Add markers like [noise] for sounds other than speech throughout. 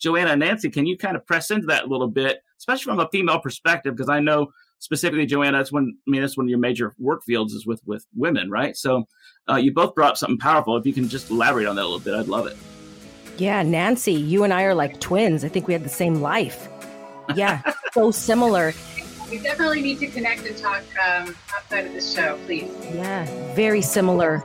Joanna and Nancy, can you kind of press into that a little bit, especially from a female perspective? Because I know specifically, Joanna, that's one. I mean, that's one of your major work fields is with with women, right? So uh, you both brought up something powerful. If you can just elaborate on that a little bit, I'd love it. Yeah, Nancy, you and I are like twins. I think we had the same life. Yeah, [laughs] so similar. We definitely need to connect and talk um, outside of the show, please. Yeah, very similar.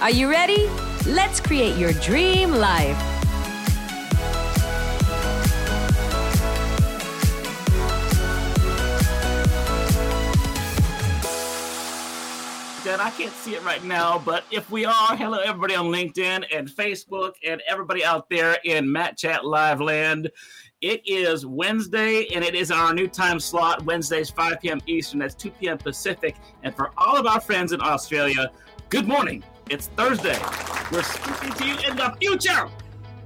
Are you ready? Let's create your dream life. I can't see it right now, but if we are, hello everybody on LinkedIn and Facebook and everybody out there in Matt Chat Live Land. It is Wednesday and it is our new time slot. Wednesdays 5 p.m. Eastern. That's 2 p.m. Pacific. And for all of our friends in Australia, good morning. It's Thursday. We're speaking to you in the future.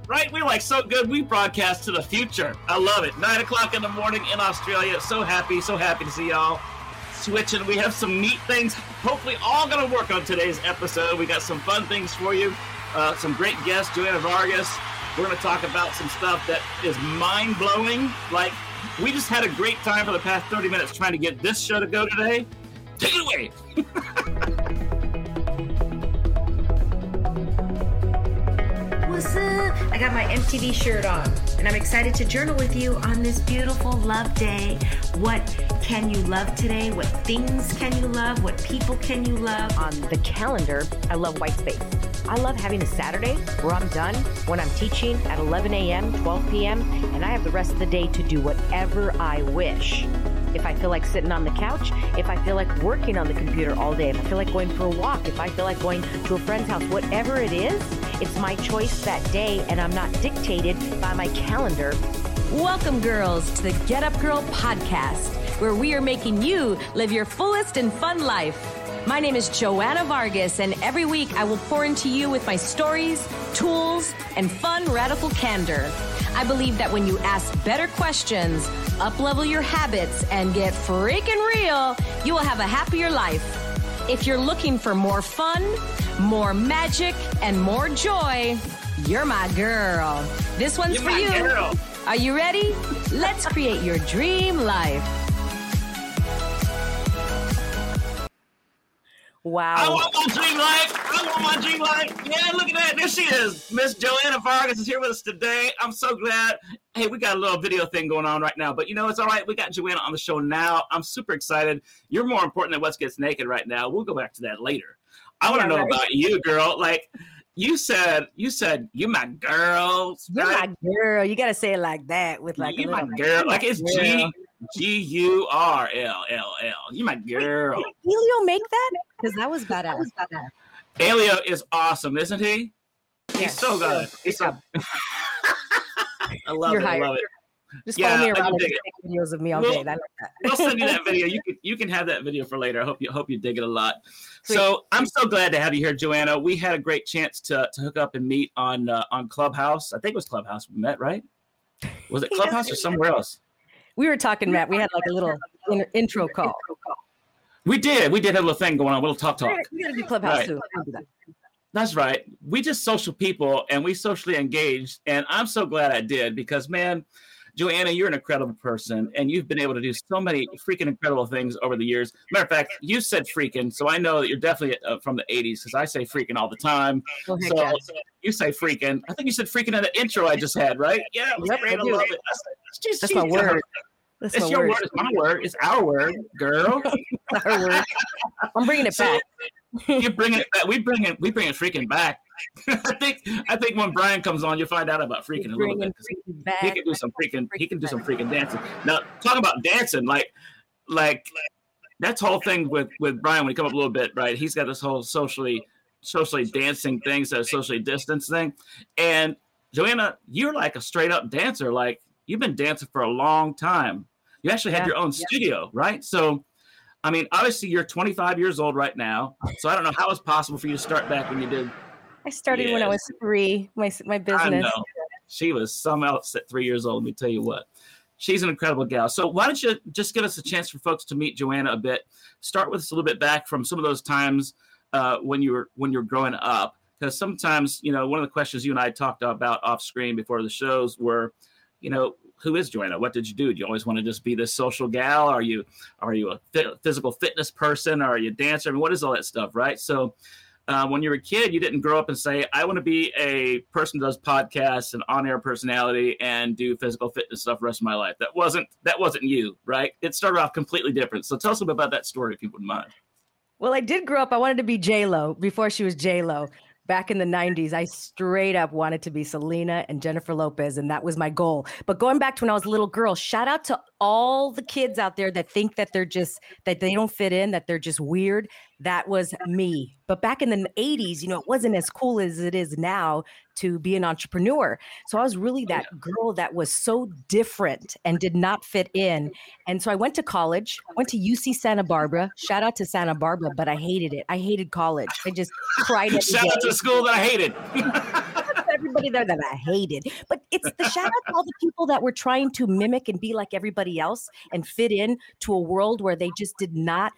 Right? We're like so good. We broadcast to the future. I love it. Nine o'clock in the morning in Australia. So happy, so happy to see y'all switching. We have some neat things, hopefully, all going to work on today's episode. We got some fun things for you, uh, some great guests, Joanna Vargas. We're going to talk about some stuff that is mind blowing. Like, we just had a great time for the past 30 minutes trying to get this show to go today. Take it away. [laughs] I got my MTV shirt on, and I'm excited to journal with you on this beautiful love day. What can you love today? What things can you love? What people can you love? On the calendar, I love white space. I love having a Saturday where I'm done when I'm teaching at 11 a.m., 12 p.m., and I have the rest of the day to do whatever I wish. If I feel like sitting on the couch, if I feel like working on the computer all day, if I feel like going for a walk, if I feel like going to a friend's house, whatever it is, it's my choice that day, and I'm not dictated by my calendar. Welcome, girls, to the Get Up Girl podcast, where we are making you live your fullest and fun life. My name is Joanna Vargas, and every week I will pour into you with my stories, tools, and fun radical candor. I believe that when you ask better questions, uplevel your habits, and get freaking real, you will have a happier life. If you're looking for more fun, more magic, and more joy, you're my girl. This one's You're for you. girl. Are you ready? Let's create your dream life. Wow. I want my dream life. I want my dream life. Yeah, look at that. There she is. Miss Joanna Vargas is here with us today. I'm so glad. Hey, we got a little video thing going on right now, but you know, it's all right. We got Joanna on the show now. I'm super excited. You're more important than what Gets Naked right now. We'll go back to that later. I want to Yeah, know right. about you, girl. Like, you said, you said, you my girl. You're right? my girl. You gotta say it like that with like you my girl. Like, it's girl. G U R L L L. You my girl. Did Helio make that? Because that was badass. Elio is awesome, isn't he? He's Yes. so good. He's so. I love You're it. I hired. love it. Just Yeah, follow me I around can and dig take videos of me all Well, day. I like that. We'll send you that video. [laughs] You can you can have that video for later. I hope you hope you dig it a lot. Sweet. So I'm so glad to have you here, Joanna. We had a great chance to to hook up and meet on uh, on Clubhouse. I think it was Clubhouse we met, right? Was it Yes. Clubhouse or somewhere else? We were talking, Matt. We had like a little intro call. We did. We did have a little thing going on, a little talk talk. We gotta do Clubhouse Right. soon. Do that. That's right. We just social people and we socially engaged. And I'm so glad I did because, man, Joanna, you're an incredible person and you've been able to do so many freaking incredible things over the years. Matter of fact, you said freaking, so I know that you're definitely uh, from the 80s because I say freaking all the time. Go ahead, So Kat. you say freaking. I think you said freaking in the intro I just had, right? Yeah, Yep. I I love it. That's, she's- That's she's my word. That's It's your word. word. It's my word. It's our word, girl. [laughs] Our word. I'm bringing it So, back. You're bringing it back. We bring it. We bring it freaking back. [laughs] I think. I think when Brian comes on, you'll find out about freaking a little bit. He can do some freaking. He can do some freaking dancing. Now, talk about dancing. Like, like that's whole thing with with Brian when he come up a little bit, right? He's got this whole socially socially dancing thing, so socially distance thing, and Joanna, you're like a straight up dancer. Like you've been dancing for a long time. You actually had Yeah. your own studio, right? So, I mean, obviously you're 25 years old right now. So I don't know how it's possible for you to start back when you did. I started when I was three. My my I business. know she was some else at three years old. Let me tell you what. She's an incredible gal. So why don't you just give us a chance for folks to meet Joanna a bit? Start with us a little bit back from some of those times uh, when you were when you were growing up, because sometimes you know one of the questions you and I talked about off screen before the shows were, you know, who is Joanna? What did you do? Do you always want to just be this social gal? Are you are you a physical fitness person? Are you a dancer? I mean, what is all that stuff, right? So uh, when you were a kid, you didn't grow up and say, I want to be a person who does podcasts and on-air personality and do physical fitness stuff the rest of my life. That wasn't that wasn't you, right? It started off completely different. So tell us about that story, if you wouldn't mind. Well, I did grow up. I wanted to be J Lo before she was J Lo. Back in the 90s, I straight up wanted to be Selena and Jennifer Lopez, and that was my goal. But going back to when I was a little girl, shout out to all the kids out there that think that they're just that they don't fit in, that they're just weird. That was me. But back in the 80s, you know, it wasn't as cool as it is now to be an entrepreneur. So I was really oh, that girl that was so different and did not fit in. And so I went to college, went to UC Santa Barbara. Shout out to Santa Barbara, but I hated it. I hated college. I just cried Shout out to school that I hated. everybody there that I hated. But it's the shout out to all the people that were trying to mimic and be like everybody else and fit in to a world where they just did not.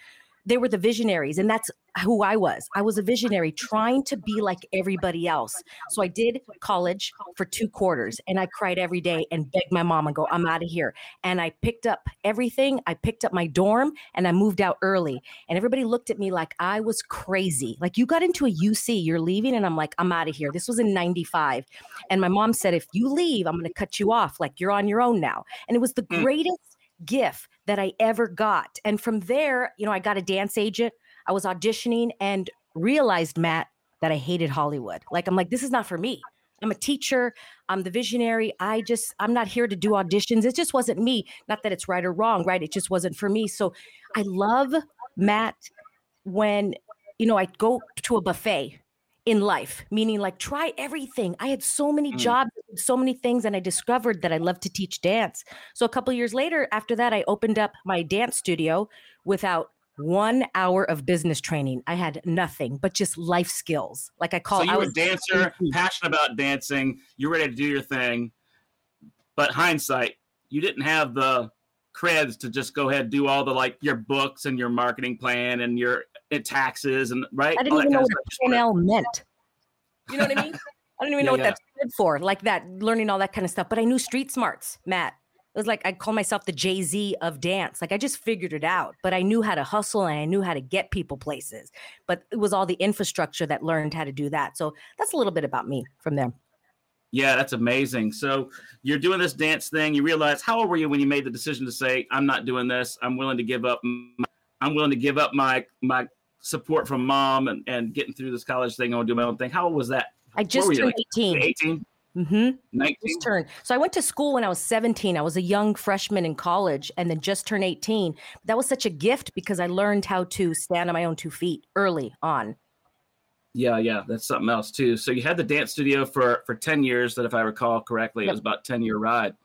They were the visionaries, and that's who I was. I was a visionary trying to be like everybody else. So I did college for two quarters and I cried every day and begged my mom and go, I'm out of here. And I picked up everything. I picked up my dorm and I moved out early. And everybody looked at me like I was crazy. Like, you got into a UC, you're leaving. And I'm like, I'm out of here. This was in 95. And my mom said, if you leave, I'm going to cut you off. Like, you're on your own now. And it was the Mm. greatest gift that I ever got. And from there, you know, I got a dance agent. I was auditioning and realized, Matt, that I hated Hollywood. Like, I'm like, this is not for me. I'm a teacher. I'm the visionary. I just, I'm not here to do auditions. It just wasn't me. Not that it's right or wrong, right? It just wasn't for me. So I love, Matt, when, you know, I go to a buffet in life, meaning like try everything. I had so many Mm. jobs, so many things, and I discovered that I love to teach dance. So a couple years later, after that, I opened up my dance studio without one hour of business training. I had nothing but just life skills. Like I call so you I were a dancer, [laughs] Mhm. passionate about dancing. You're ready to do your thing. But hindsight, you didn't have the creds to just go ahead and do all the like your books and your marketing plan and your taxes and right. I didn't that even know what of stuff. Just wanted- P&L meant. You know what I mean? [laughs] I don't even know Yeah, what that stood for, like that, learning all that kind of stuff. But I knew street smarts, Matt. It was like I call myself the Jay Z of dance. Like I just figured it out, but I knew how to hustle and I knew how to get people places. But it was all the infrastructure that learned how to do that. So that's a little bit about me from there. Yeah, that's amazing. So you're doing this dance thing. You realize how old were you when you made the decision to say, "I'm not doing this. I'm willing to give up. My, I'm willing to give up my my support from mom and, and getting through this college thing. I'm gonna do my own thing." How old was that? I just turned like, 18. 18, Mm-hmm. 19? just turned. So I went to school when I was 17. I was a young freshman in college and then just turned 18. That was such a gift because I learned how to stand on my own two feet early on. Yeah, yeah, that's something else too. So you had the dance studio for for 10 years that if I recall correctly, it was about 10 year ride.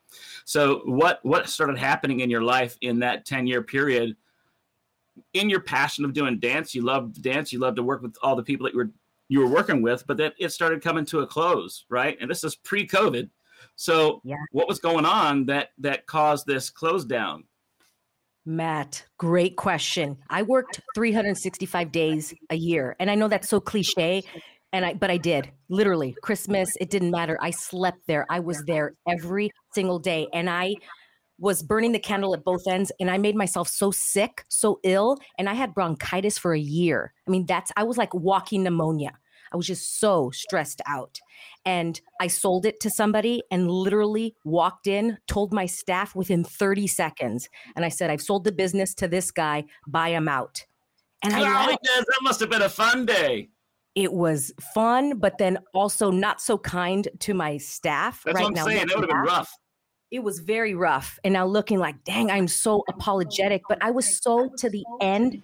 So what what started happening in your life in that 10 year period? In your passion of doing dance, you loved dance, you loved to work with all the people that you were you were working with, but then it started coming to a close, right? And this is pre-COVID. So Yeah. what was going on that that caused this close down? Matt, great question. I worked 365 days a year. And I know that's so cliche. And I but I did. Literally. Christmas, it didn't matter. I slept there. I was there every single day. And I was burning the candle at both ends and I made myself so sick, so ill, and I had bronchitis for a year. I mean, that's I was like walking pneumonia. I was just so stressed out. And I sold it to somebody and literally walked in, told my staff within 30 seconds. And I said, I've sold the business to this guy, buy him out. And I left. That must have been a fun day. it was fun, but then also not so kind to my staff. That's right what I'm now. saying. That would have been rough. It was very rough. And now looking like, dang, I'm so apologetic. But I was so to the end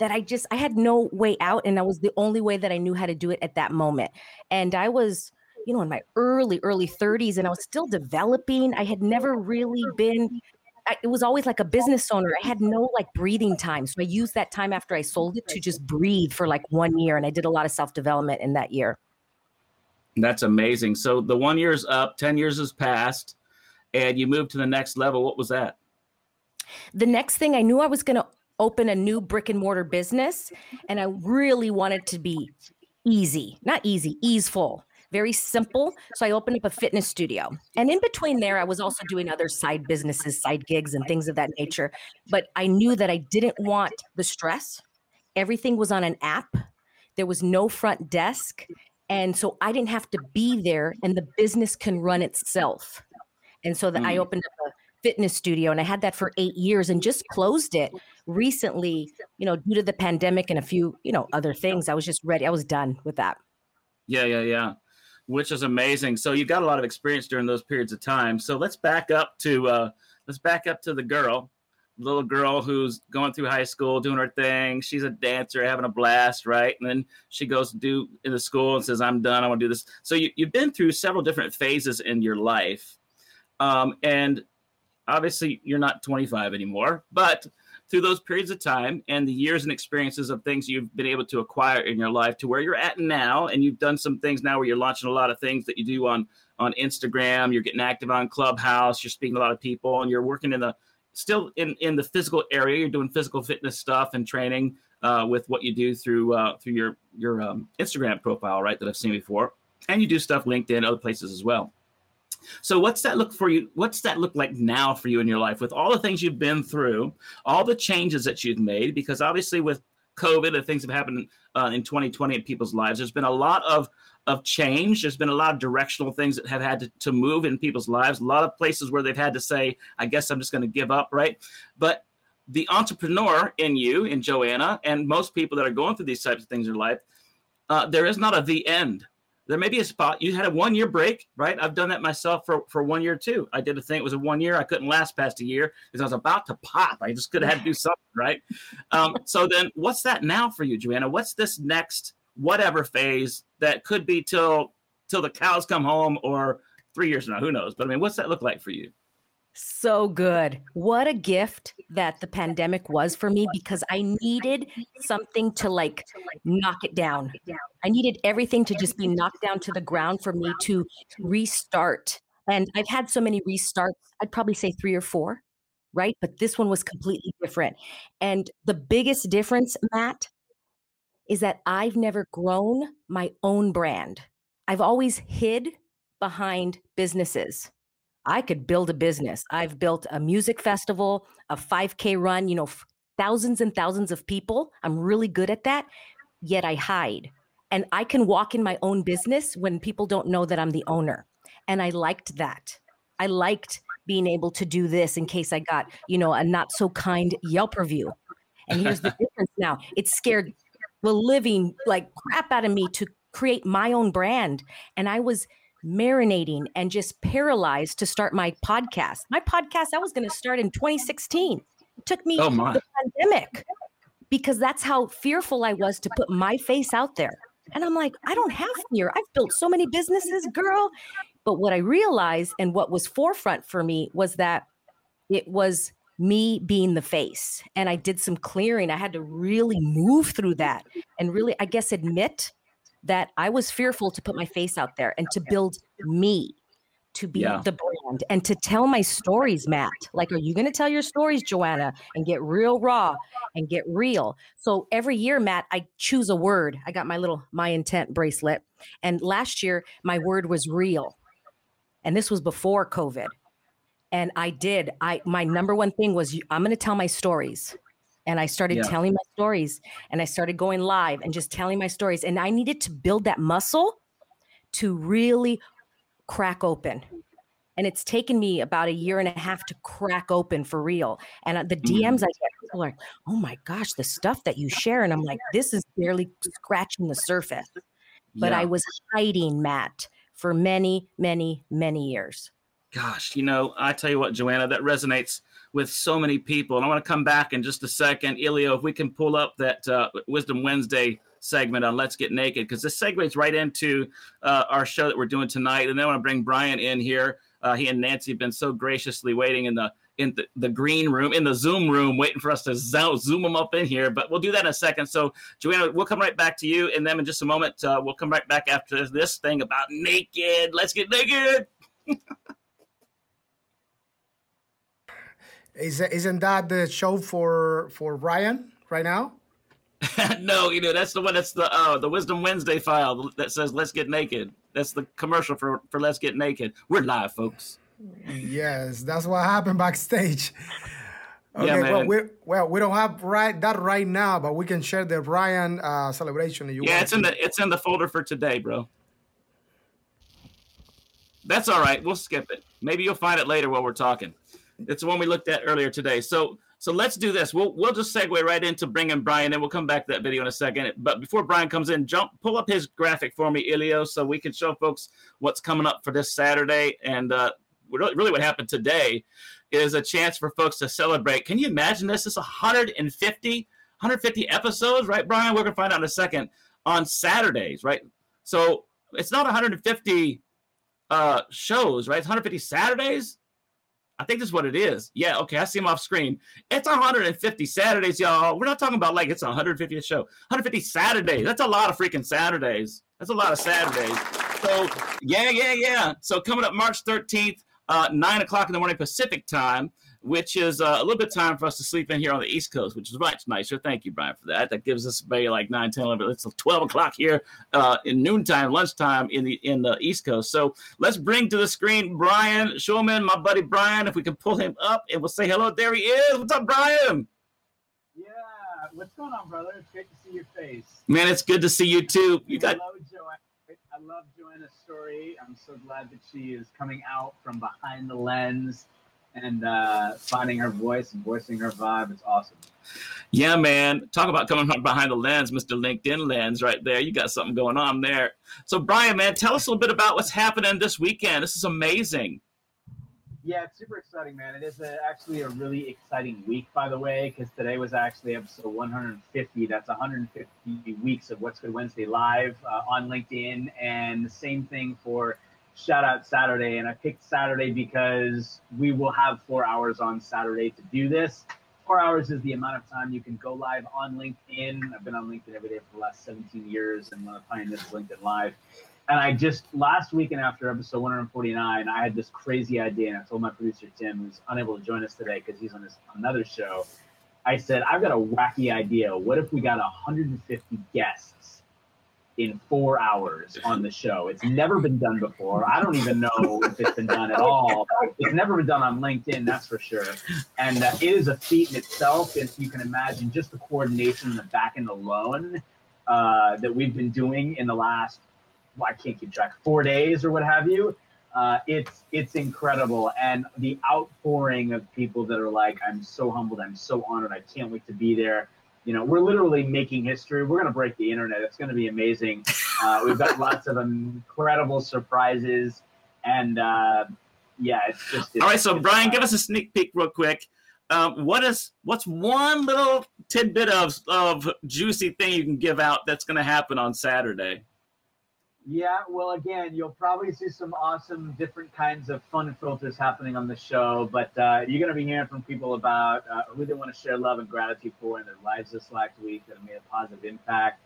that I just I had no way out. And that was the only way that I knew how to do it at that moment. And I was you know, in my early, early 30s and I was still developing. I had never really been, I, it was always like a business owner. I had no like breathing time. So I used that time after I sold it to just breathe for like one year. And I did a lot of self development in that year. That's amazing. So the one year's up, 10 years has passed, and you moved to the next level. What was that? The next thing I knew I was going to open a new brick and mortar business, and I really wanted to be easy, not easy, easeful, very simple. So I opened up a fitness studio. And in between there, I was also doing other side businesses, side gigs, and things of that nature. But I knew that I didn't want the stress. Everything was on an app, there was no front desk. And so I didn't have to be there, and the business can run itself. And so that mm. I opened up a fitness studio and I had that for eight years and just closed it recently, you know, due to the pandemic and a few, you know, other things. I was just ready. I was done with that. Yeah, yeah, yeah. Which is amazing. So you got a lot of experience during those periods of time. So let's back up to uh let's back up to the girl, little girl who's going through high school, doing her thing. She's a dancer, having a blast, right? And then she goes to do in the school and says, I'm done, I want to do this. So you, you've been through several different phases in your life. Um, and obviously you're not 25 anymore, but through those periods of time and the years and experiences of things you've been able to acquire in your life to where you're at now, and you've done some things now where you're launching a lot of things that you do on on Instagram, you're getting active on Clubhouse, you're speaking to a lot of people, and you're working in the still in in the physical area. You're doing physical fitness stuff and training uh, with what you do through uh, through your your um, Instagram profile, right? That I've seen before, and you do stuff LinkedIn, other places as well. So what's that look for you? What's that look like now for you in your life with all the things you've been through, all the changes that you've made? Because obviously with COVID and things have happened uh, in 2020 in people's lives, there's been a lot of of change. There's been a lot of directional things that have had to, to move in people's lives. A lot of places where they've had to say, "I guess I'm just going to give up," right? But the entrepreneur in you, in Joanna, and most people that are going through these types of things in life, uh, there is not a the end there may be a spot you had a one year break, right? I've done that myself for, for one year too. I did a thing, it was a one year. I couldn't last past a year because I was about to pop. I just could have had to do something, [laughs] right? Um, so then what's that now for you, Joanna? What's this next whatever phase that could be till till the cows come home or three years now? Who knows? But I mean, what's that look like for you? So good. What a gift that the pandemic was for me because I needed something to like knock it down. I needed everything to just be knocked down to the ground for me to restart. And I've had so many restarts, I'd probably say three or four, right? But this one was completely different. And the biggest difference, Matt, is that I've never grown my own brand. I've always hid behind businesses. I could build a business. I've built a music festival, a 5K run, you know, thousands and thousands of people. I'm really good at that, yet I hide. And I can walk in my own business when people don't know that I'm the owner. And I liked that. I liked being able to do this in case I got, you know, a not so kind Yelp review. And here's the [laughs] difference now it scared the living like crap out of me to create my own brand. And I was, marinating and just paralyzed to start my podcast. My podcast, I was going to start in 2016. It took me oh the pandemic because that's how fearful I was to put my face out there. And I'm like, I don't have fear. I've built so many businesses, girl. But what I realized and what was forefront for me was that it was me being the face. And I did some clearing. I had to really move through that and really, I guess, admit that I was fearful to put my face out there and to build me to be yeah. the brand and to tell my stories, Matt. Like, are you going to tell your stories, Joanna, and get real raw and get real? So every year, Matt, I choose a word. I got my little my intent bracelet. And last year, my word was real. And this was before COVID. And I did. I my number one thing was I'm going to tell my stories and I started yeah. telling my stories and I started going live and just telling my stories. And I needed to build that muscle to really crack open. And it's taken me about a year and a half to crack open for real. And uh, the DMs mm. I get, people are like, oh my gosh, the stuff that you share. And I'm like, this is barely scratching the surface. But yeah. I was hiding, Matt, for many, many, many years. Gosh, you know, I tell you what, Joanna, that resonates with so many people. And I want to come back in just a second. Ilio, if we can pull up that uh, Wisdom Wednesday segment on Let's Get Naked because this segues right into uh, our show that we're doing tonight. And then I want to bring Brian in here. Uh, he and Nancy have been so graciously waiting in the in the, the green room, in the Zoom room, waiting for us to zoom, zoom them up in here. But we'll do that in a second. So, Joanna, we'll come right back to you. And then in just a moment, uh, we'll come right back after this thing about naked. Let's get naked. [laughs] Is, isn't that the show for for Brian right now? [laughs] no, you know that's the one. That's the uh, the Wisdom Wednesday file that says "Let's Get Naked." That's the commercial for for "Let's Get Naked." We're live, folks. Yes, that's what happened backstage. [laughs] Okay, yeah, well, we well we don't have right that right now, but we can share the Ryan uh, celebration. you yeah, it's in the it's in the folder for today, bro. That's all right. We'll skip it. Maybe you'll find it later while we're talking. It's the one we looked at earlier today. So so let's do this. We'll we'll just segue right into bringing Brian in. We'll come back to that video in a second. But before Brian comes in, jump pull up his graphic for me, Ilio, so we can show folks what's coming up for this Saturday and uh, really what happened today is a chance for folks to celebrate. Can you imagine this? It's 150, 150 episodes, right, Brian? We're gonna find out in a second on Saturdays, right? So it's not 150 uh, shows, right? It's 150 Saturdays. I think that's what it is. Yeah, okay, I see him off screen. It's 150 Saturdays, y'all. We're not talking about like it's a 150th show. 150 Saturdays. That's a lot of freaking Saturdays. That's a lot of Saturdays. So yeah, yeah, yeah. So coming up March 13th, uh, nine o'clock in the morning Pacific time, which is uh, a little bit time for us to sleep in here on the East Coast, which is much nicer. Thank you, Brian, for that. That gives us maybe like 9, 10, 11. It's 12 o'clock here uh, in noontime, lunchtime in the in the East Coast. So let's bring to the screen Brian Schulman, my buddy Brian. If we can pull him up and we'll say hello. There he is. What's up, Brian? Yeah, what's going on, brother? It's great to see your face. Man, it's good to see you too. You got. Hello, Joanne. I love Joanna's story. I'm so glad that she is coming out from behind the lens and uh, finding her voice and voicing her vibe. It's awesome. Yeah, man. Talk about coming from behind the lens, Mr. LinkedIn lens right there. You got something going on there. So, Brian, man, tell us a little bit about what's happening this weekend. This is amazing. Yeah, it's super exciting, man. It is a, actually a really exciting week, by the way, because today was actually episode 150. That's 150 weeks of What's Good Wednesday live uh, on LinkedIn, and the same thing for Shout Out Saturday. And I picked Saturday because we will have four hours on Saturday to do this. Four hours is the amount of time you can go live on LinkedIn. I've been on LinkedIn every day for the last 17 years, and of the pioneers LinkedIn Live. And I just last weekend after episode 149, I had this crazy idea, and I told my producer Tim, who's unable to join us today because he's on this another show. I said, I've got a wacky idea. What if we got 150 guests in four hours on the show? It's never been done before. I don't even know if it's been done at all. It's never been done on LinkedIn, that's for sure. And uh, it is a feat in itself. If you can imagine just the coordination in the back end alone uh, that we've been doing in the last I can't keep track, four days or what have you. Uh, it's it's incredible, and the outpouring of people that are like, "I'm so humbled, I'm so honored, I can't wait to be there." You know, we're literally making history. We're going to break the internet. It's going to be amazing. [laughs] Uh, we've got lots of incredible surprises, and uh, yeah, it's just. It's, All right, so Brian, give us a sneak peek real quick. Um, what is what's one little tidbit of of juicy thing you can give out that's going to happen on Saturday? Yeah, well, again, you'll probably see some awesome different kinds of fun filters happening on the show, but uh, you're going to be hearing from people about uh, who they want to share love and gratitude for in their lives this last week that have made a positive impact.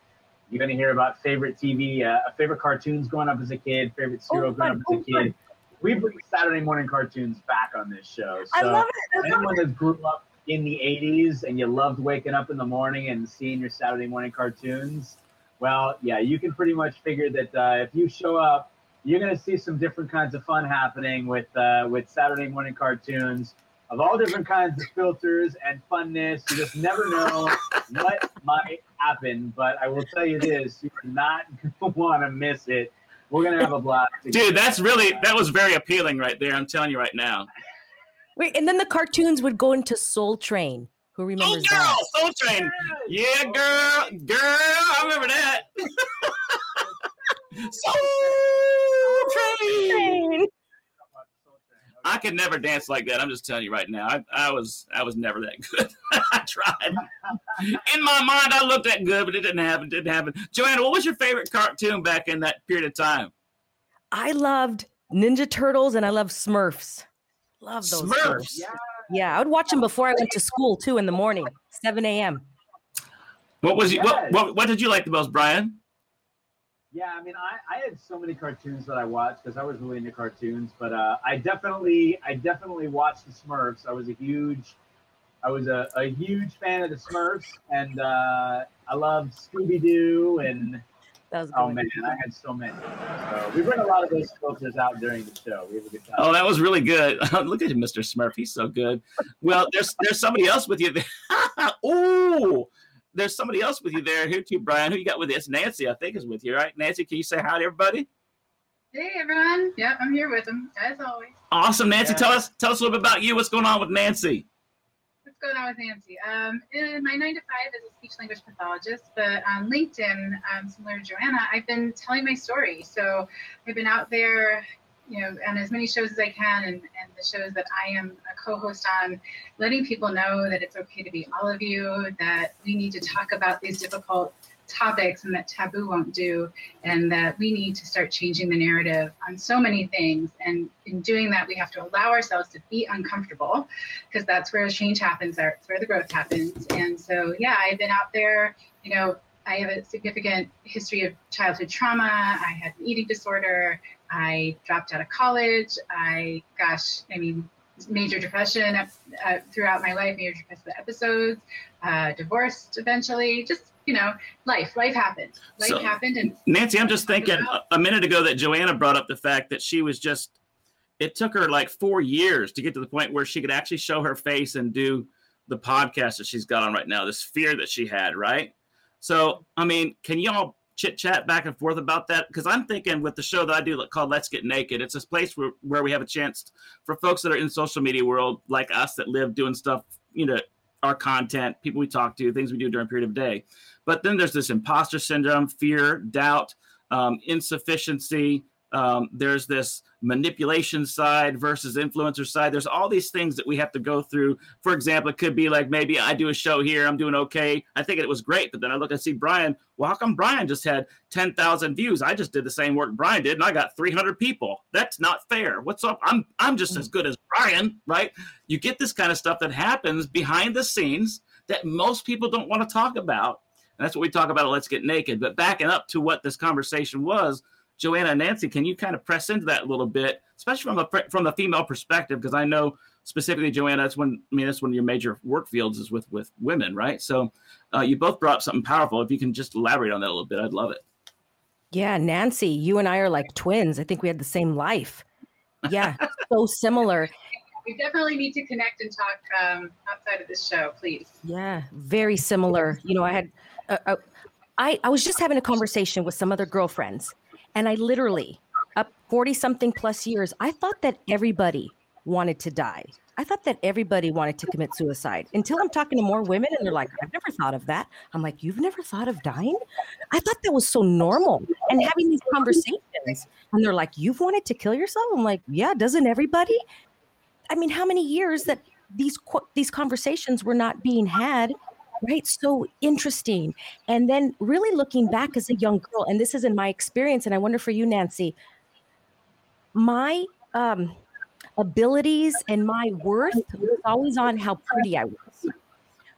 You're going to hear about favorite TV, uh, favorite cartoons growing up as a kid, favorite cereal oh, growing up as a kid. We bring Saturday morning cartoons back on this show. So I love it. I anyone that grew up in the 80s and you loved waking up in the morning and seeing your Saturday morning cartoons, well, yeah, you can pretty much figure that uh, if you show up, you're going to see some different kinds of fun happening with uh, with Saturday morning cartoons of all different kinds of filters and funness. You just never know what might happen. But I will tell you this: you are not going [laughs] to want to miss it. We're going to have a blast. Dude, that's really that was very appealing right there. I'm telling you right now. Wait, and then the cartoons would go into Soul Train. Who oh, remembers oh, girl, that? Soul Train. Yeah, girl, girl, I remember that. [laughs] Soul Train. I I could never dance like that. I'm just telling you right now. I, I was I was never that good. [laughs] I tried. In my mind, I looked that good, but it didn't happen. Didn't happen. Joanna, what was your favorite cartoon back in that period of time? I loved Ninja Turtles and I love Smurfs. Love those Smurfs. Smurfs. Yeah. Yeah, I would watch them before I went to school too in the morning, 7 a.m. What was you, what, what what did you like the most, Brian? Yeah, I mean, I, I had so many cartoons that I watched because I was really into cartoons. But uh, I definitely I definitely watched the Smurfs. I was a huge I was a, a huge fan of the Smurfs, and uh, I loved Scooby Doo and that was oh man, I had so many. So we bring a lot of those filters out during the show. We have a good time. Oh, that was really good. [laughs] Look at him, Mr. Smurf. He's so good. Well, there's there's somebody else with you. [laughs] oh, there's somebody else with you there here too, Brian. Who you got with you? It's Nancy, I think, is with you, right? Nancy, can you say hi to everybody? Hey everyone. Yep, I'm here with them as always. Awesome, Nancy. Yeah. Tell us tell us a little bit about you. What's going on with Nancy? What's going on with Nancy? Um, in my nine to five as a speech language pathologist, but on LinkedIn, um, similar to Joanna, I've been telling my story. So I've been out there, you know, on as many shows as I can, and, and the shows that I am a co-host on, letting people know that it's okay to be all of you, that we need to talk about these difficult topics and that taboo won't do, and that we need to start changing the narrative on so many things. And in doing that, we have to allow ourselves to be uncomfortable because that's where change happens, that's where the growth happens. And so, yeah, I've been out there, you know. I have a significant history of childhood trauma. I had an eating disorder. I dropped out of college. I, gosh, I mean, major depression uh, throughout my life, major depressive episodes, uh, divorced eventually, just you know, life. Life happened. Life so, happened. And Nancy, I'm just thinking a minute ago that Joanna brought up the fact that she was just. It took her like four years to get to the point where she could actually show her face and do the podcast that she's got on right now. This fear that she had, right? So, I mean, can y'all chit chat back and forth about that? Because I'm thinking with the show that I do called Let's Get Naked, it's this place where, where we have a chance for folks that are in social media world like us that live doing stuff, you know, our content, people we talk to, things we do during a period of day. But then there's this imposter syndrome, fear, doubt, um, insufficiency. Um, there's this manipulation side versus influencer side. There's all these things that we have to go through. For example, it could be like maybe I do a show here, I'm doing okay. I think it was great, but then I look and see Brian. Well, how come Brian just had 10,000 views? I just did the same work Brian did, and I got 300 people. That's not fair. What's up? I'm I'm just as good as Brian, right? You get this kind of stuff that happens behind the scenes that most people don't want to talk about and that's what we talk about. Let's get naked. But backing up to what this conversation was, Joanna and Nancy, can you kind of press into that a little bit, especially from a from the female perspective? Because I know specifically, Joanna, that's when I mean that's one of your major work fields is with with women, right? So uh, you both brought up something powerful. If you can just elaborate on that a little bit, I'd love it. Yeah, Nancy, you and I are like twins. I think we had the same life. Yeah, [laughs] so similar we definitely need to connect and talk um, outside of this show, please. Yeah, very similar. You know, I had, uh, uh, I I was just having a conversation with some other girlfriends, and I literally, up forty something plus years, I thought that everybody wanted to die. I thought that everybody wanted to commit suicide until I'm talking to more women and they're like, I've never thought of that. I'm like, You've never thought of dying? I thought that was so normal. And having these conversations, and they're like, You've wanted to kill yourself? I'm like, Yeah, doesn't everybody? I mean, how many years that these these conversations were not being had, right? So interesting. And then really looking back as a young girl, and this is in my experience, and I wonder for you, Nancy, my um, abilities and my worth was always on how pretty I was.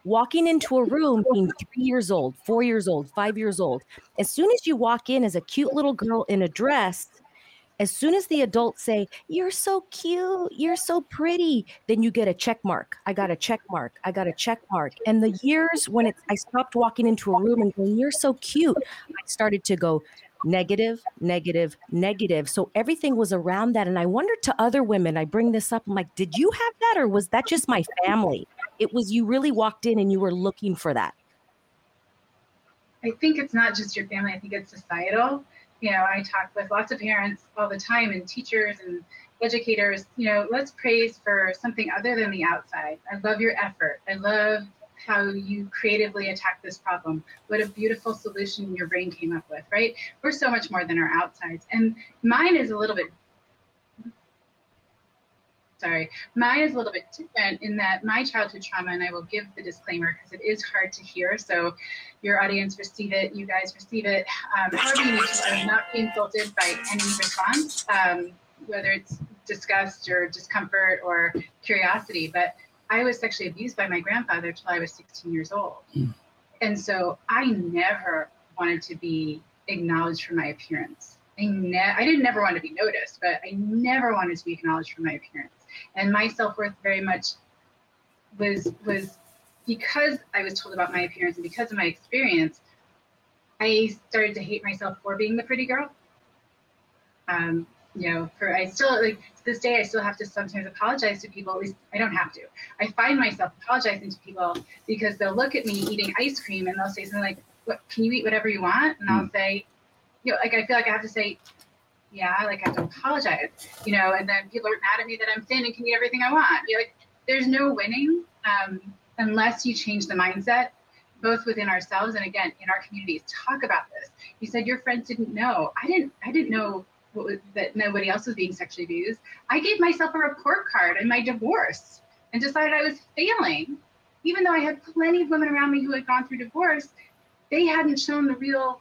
Walking into a room being three years old, four years old, five years old, as soon as you walk in as a cute little girl in a dress, as soon as the adults say, You're so cute, you're so pretty, then you get a check mark. I got a check mark. I got a check mark. And the years when I stopped walking into a room and going, You're so cute, I started to go, negative, negative, negative. So everything was around that. And I wondered to other women, I bring this up, I'm like, did you have that or was that just my family? It was you really walked in and you were looking for that. I think it's not just your family, I think it's societal you know, I talk with lots of parents all the time and teachers and educators, you know, let's praise for something other than the outside. I love your effort. I love how you creatively attack this problem. What a beautiful solution your brain came up with, right? We're so much more than our outsides. And mine is a little bit sorry. Mine is a little bit different in that my childhood trauma, and I will give the disclaimer because it is hard to hear. So your audience receive it, you guys receive it. Um, however you need to, not be insulted by any response, um, whether it's disgust or discomfort or curiosity. But I was sexually abused by my grandfather until I was 16 years old. Mm. And so I never wanted to be acknowledged for my appearance. I, ne- I didn't never want to be noticed, but I never wanted to be acknowledged for my appearance and my self-worth very much was was because I was told about my appearance and because of my experience, I started to hate myself for being the pretty girl. Um, you know, for I still like to this day I still have to sometimes apologize to people. At least I don't have to. I find myself apologizing to people because they'll look at me eating ice cream and they'll say something like, "What can you eat whatever you want?" And I'll hmm. say, you know, like I feel like I have to say, yeah, like I have to apologize, you know, and then people are mad at me that I'm thin and can eat everything I want. You're like, there's no winning um, unless you change the mindset, both within ourselves and again in our communities. Talk about this. You said your friends didn't know. I didn't. I didn't know was, that nobody else was being sexually abused. I gave myself a report card in my divorce and decided I was failing, even though I had plenty of women around me who had gone through divorce. They hadn't shown the real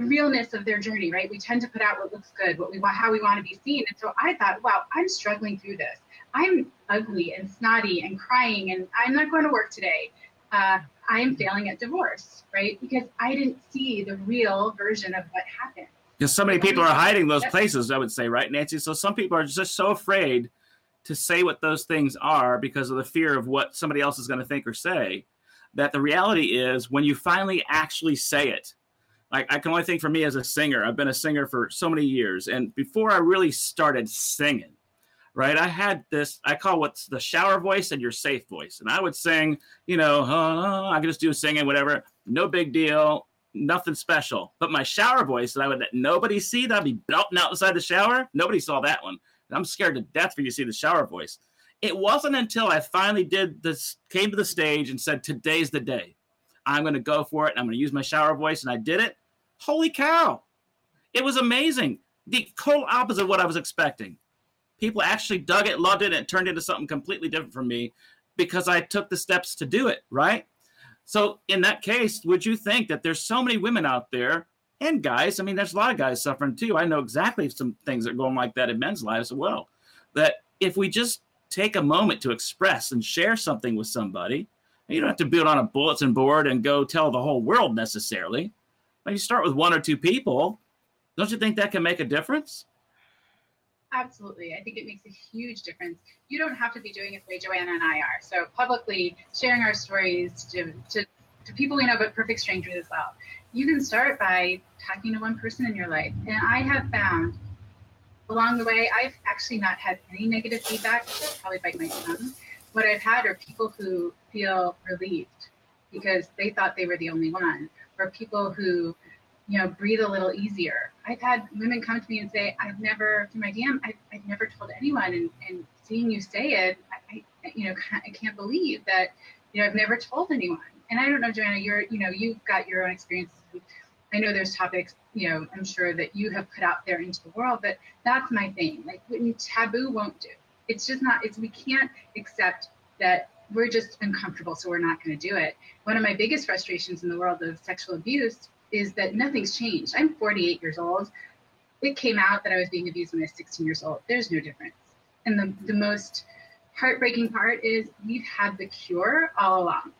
realness of their journey, right? We tend to put out what looks good, what we want, how we want to be seen. And so I thought, wow, I'm struggling through this. I'm ugly and snotty and crying, and I'm not going to work today. Uh, I am failing at divorce, right? Because I didn't see the real version of what happened. Because so many people are hiding those places, I would say, right, Nancy? So some people are just so afraid to say what those things are because of the fear of what somebody else is going to think or say. That the reality is when you finally actually say it, like I can only think for me as a singer. I've been a singer for so many years, and before I really started singing, right, I had this I call what's the shower voice and your safe voice, and I would sing, you know, I could just do singing, whatever, no big deal, nothing special. But my shower voice that I would let nobody see, that I'd be belting outside the shower. Nobody saw that one. And I'm scared to death for you to see the shower voice. It wasn't until I finally did this, came to the stage and said, "Today's the day." I'm going to go for it. I'm going to use my shower voice. And I did it. Holy cow. It was amazing. The total opposite of what I was expecting. People actually dug it, loved it, and it turned into something completely different from me because I took the steps to do it, right? So, in that case, would you think that there's so many women out there and guys? I mean, there's a lot of guys suffering too. I know exactly some things that are going like that in men's lives as well. That if we just take a moment to express and share something with somebody, you don't have to build on a bulletin board and go tell the whole world necessarily. But you start with one or two people. Don't you think that can make a difference? Absolutely. I think it makes a huge difference. You don't have to be doing it the way Joanna and I are. So publicly sharing our stories to, to, to people we know, but perfect strangers as well. You can start by talking to one person in your life. And I have found along the way, I've actually not had any negative feedback. Probably bite my tongue what I've had are people who feel relieved because they thought they were the only one, or people who, you know, breathe a little easier. I've had women come to me and say, I've never, through my DM, I've, I've never told anyone. And, and seeing you say it, I, I, you know, I can't believe that, you know, I've never told anyone. And I don't know, Joanna, you're, you know, you've got your own experiences. I know there's topics, you know, I'm sure that you have put out there into the world, but that's my thing. Like, taboo won't do it's just not it's we can't accept that we're just uncomfortable so we're not going to do it one of my biggest frustrations in the world of sexual abuse is that nothing's changed i'm 48 years old it came out that i was being abused when i was 16 years old there's no difference and the, the most heartbreaking part is we've had the cure all along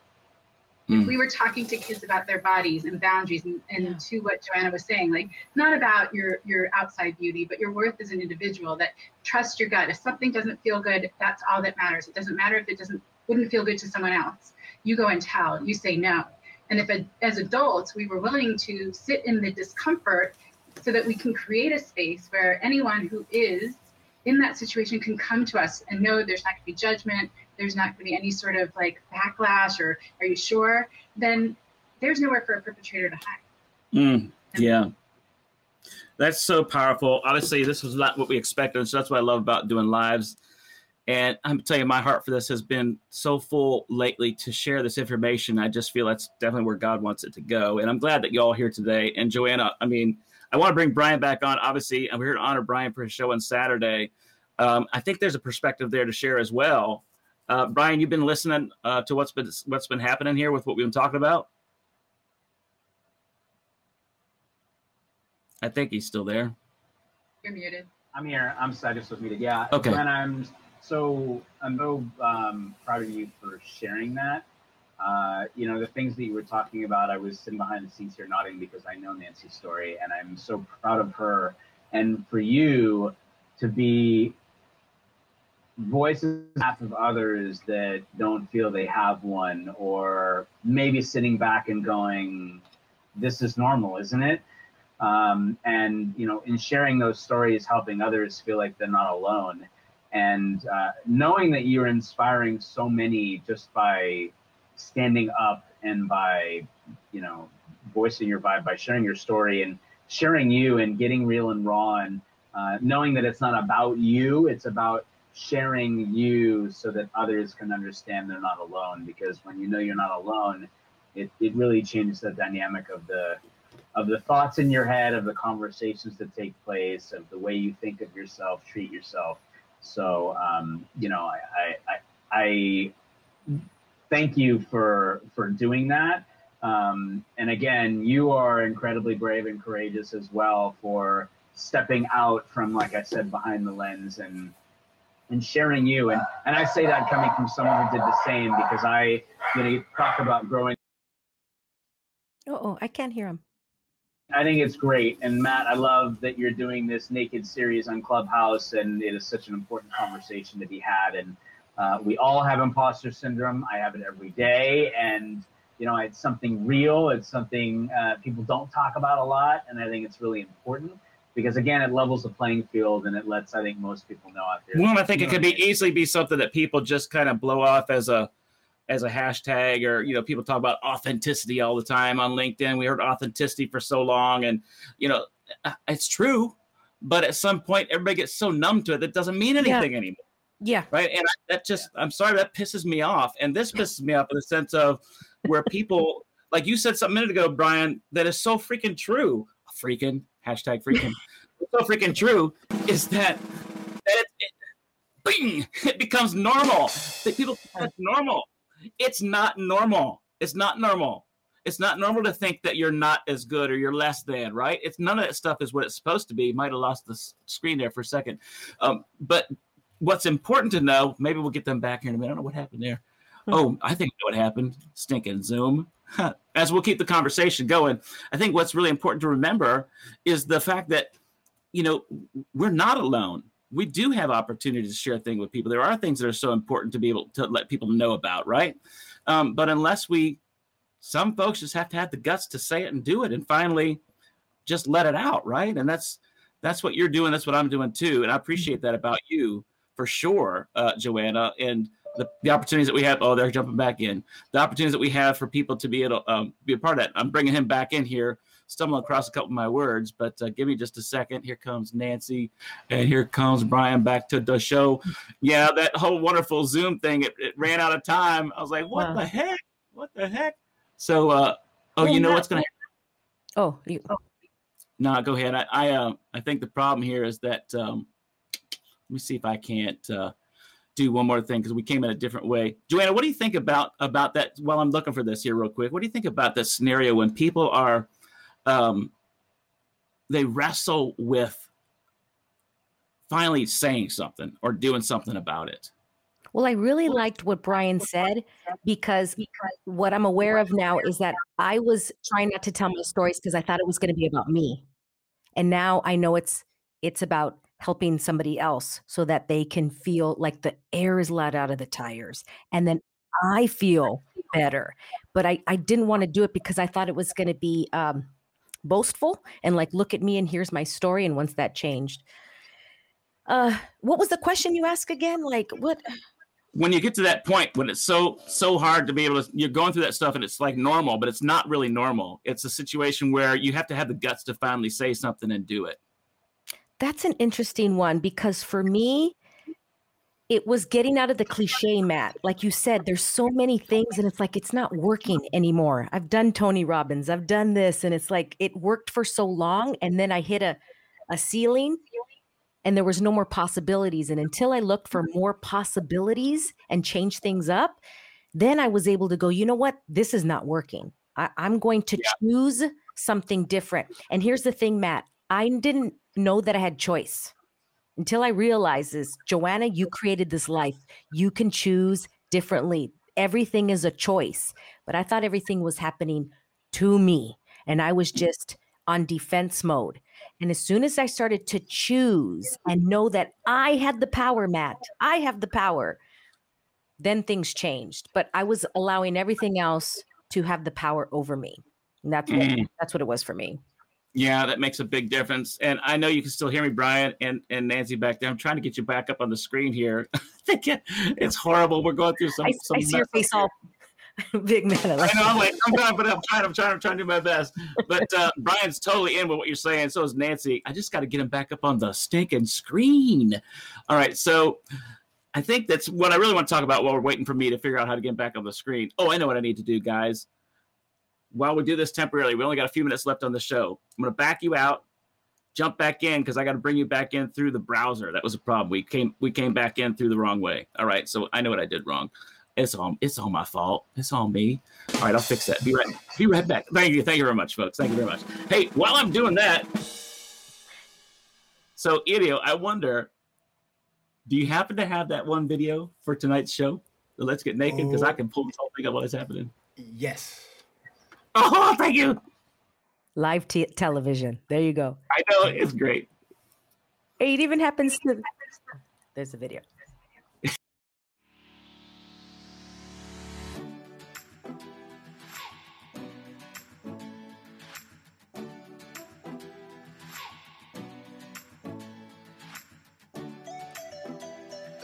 Mm. If we were talking to kids about their bodies and boundaries and, and yeah. to what Joanna was saying, like not about your your outside beauty, but your worth as an individual, that trust your gut. If something doesn't feel good, that's all that matters. It doesn't matter if it doesn't wouldn't feel good to someone else. You go and tell, you say no. And if a, as adults we were willing to sit in the discomfort so that we can create a space where anyone who is in that situation can come to us and know there's not going to be judgment, there's not going to be any sort of like backlash or are you sure, then there's nowhere for a perpetrator to hide. Mm, yeah. That's so powerful. Obviously, this was not what we expected. So that's what I love about doing lives. And I'm telling you, my heart for this has been so full lately to share this information. I just feel that's definitely where God wants it to go. And I'm glad that y'all here today. And Joanna, I mean, I want to bring Brian back on. Obviously, I'm here to honor Brian for his show on Saturday. um, I think there's a perspective there to share as well. Uh, Brian, you've been listening uh, to what's been what's been happening here with what we've been talking about. I think he's still there. You're muted. I'm here. I'm sorry, just was muted. Yeah. Okay. And I'm so I'm so um, proud of you for sharing that. Uh, you know, the things that you were talking about, I was sitting behind the scenes here nodding because I know Nancy's story and I'm so proud of her. And for you to be voices half of others that don't feel they have one, or maybe sitting back and going, this is normal, isn't it? Um, and, you know, in sharing those stories, helping others feel like they're not alone. And uh, knowing that you're inspiring so many just by standing up and by you know voicing your vibe by sharing your story and sharing you and getting real and raw and uh, knowing that it's not about you it's about sharing you so that others can understand they're not alone. Because when you know you're not alone it, it really changes the dynamic of the of the thoughts in your head of the conversations that take place of the way you think of yourself treat yourself so um, you know I, I, I thank you for for doing that. Um, and again, you are incredibly brave and courageous as well for stepping out from, like I said, behind the lens and and sharing you. And and I say that coming from someone who did the same because I, you know, talk about growing. Oh, I can't hear him. I think it's great. And Matt, I love that you're doing this naked series on Clubhouse, and it is such an important conversation to be had. And uh, we all have imposter syndrome. I have it every day, and you know, it's something real. It's something uh, people don't talk about a lot, and I think it's really important because again, it levels the playing field and it lets I think most people know out there. Well, I think it could be easily be something that people just kind of blow off as a as a hashtag or you know people talk about authenticity all the time on linkedin we heard authenticity for so long and you know uh, it's true but at some point everybody gets so numb to it that it doesn't mean anything yeah. anymore yeah. Right. And I, that just, I'm sorry, that pisses me off. And this pisses me off in the sense of where people, [laughs] like you said something a minute ago, Brian, that is so freaking true. Freaking, hashtag freaking, [laughs] so freaking true is that, that it, it, bing, it becomes normal. That people it's normal. It's not normal. It's not normal. It's not normal to think that you're not as good or you're less than, right? It's none of that stuff is what it's supposed to be. Might have lost the screen there for a second. Um, but what's important to know, maybe we'll get them back here in a minute. I don't know what happened there. Hmm. Oh, I think I know what happened. Stinking Zoom. [laughs] As we'll keep the conversation going, I think what's really important to remember is the fact that, you know, we're not alone. We do have opportunities to share things with people. There are things that are so important to be able to let people know about, right? Um, but unless we, some folks just have to have the guts to say it and do it, and finally, just let it out, right? And that's that's what you're doing. That's what I'm doing too. And I appreciate that about you for sure, uh, Joanna, and the, the opportunities that we have. Oh, they're jumping back in. The opportunities that we have for people to be able to um, be a part of that. I'm bringing him back in here, stumbling across a couple of my words, but uh, give me just a second. Here comes Nancy, and here comes Brian back to the show. Yeah, that whole wonderful Zoom thing, it, it ran out of time. I was like, what wow. the heck? What the heck? So, uh, oh, you know what's going to happen? Oh, you. Oh. No, go ahead. I I, uh, I think the problem here is that um, let me see if I can't uh, do one more thing because we came in a different way. Joanna, what do you think about about that? While I'm looking for this here, real quick, what do you think about this scenario when people are um, they wrestle with finally saying something or doing something about it? Well, I really liked what Brian said because what I'm aware of now is that I was trying not to tell my stories because I thought it was going to be about me. And now I know it's it's about helping somebody else so that they can feel like the air is let out of the tires and then i feel better but i, I didn't want to do it because i thought it was going to be um, boastful and like look at me and here's my story and once that changed uh what was the question you asked again? Like what when you get to that point when it's so so hard to be able to you're going through that stuff and it's like normal but it's not really normal. It's a situation where you have to have the guts to finally say something and do it. That's an interesting one because for me, it was getting out of the cliche, Matt. Like you said, there's so many things, and it's like it's not working anymore. I've done Tony Robbins, I've done this, and it's like it worked for so long, and then I hit a, a ceiling, and there was no more possibilities. And until I looked for more possibilities and changed things up, then I was able to go, you know what? This is not working. I, am going to yeah. choose something different. And here's the thing, Matt I didn't know that I had choice until I realized this. Joanna, you created this life. You can choose differently. Everything is a choice. But I thought everything was happening to me. And I was just on defense mode. And as soon as I started to choose and know that I had the power, Matt, I have the power, then things changed. But I was allowing everything else to have the power over me. And that's what, mm. that's what it was for me. Yeah, that makes a big difference. And I know you can still hear me, Brian and, and Nancy back there. I'm trying to get you back up on the screen here. [laughs] it's horrible. We're going through some. I, some I see your face all [laughs] big man. I, like I know. I'm like, I'm trying, but I'm trying. I'm trying. I'm trying to do my best. But uh, Brian's totally in with what you're saying. So is Nancy. I just got to get him back up on the stinking screen. All right. So I think that's what I really want to talk about while we're waiting for me to figure out how to get him back on the screen. Oh, I know what I need to do, guys while we do this temporarily, we only got a few minutes left on the show. I'm going to back you out, jump back in because I got to bring you back in through the browser. That was a problem. We came we came back in through the wrong way. All right, so I know what I did wrong. It's all it's all my fault. It's all me. All right, I'll fix that. Be right be right back. Thank you. Thank you very much, folks. Thank you very much. Hey, while I'm doing that, so Idio, I wonder, do you happen to have that one video for tonight's show? Let's get naked because oh. I can pull this whole thing up while it's happening. Yes. [laughs] Oh, thank you. Live t- television. There you go. I know it's great. It even happens to. There's a video.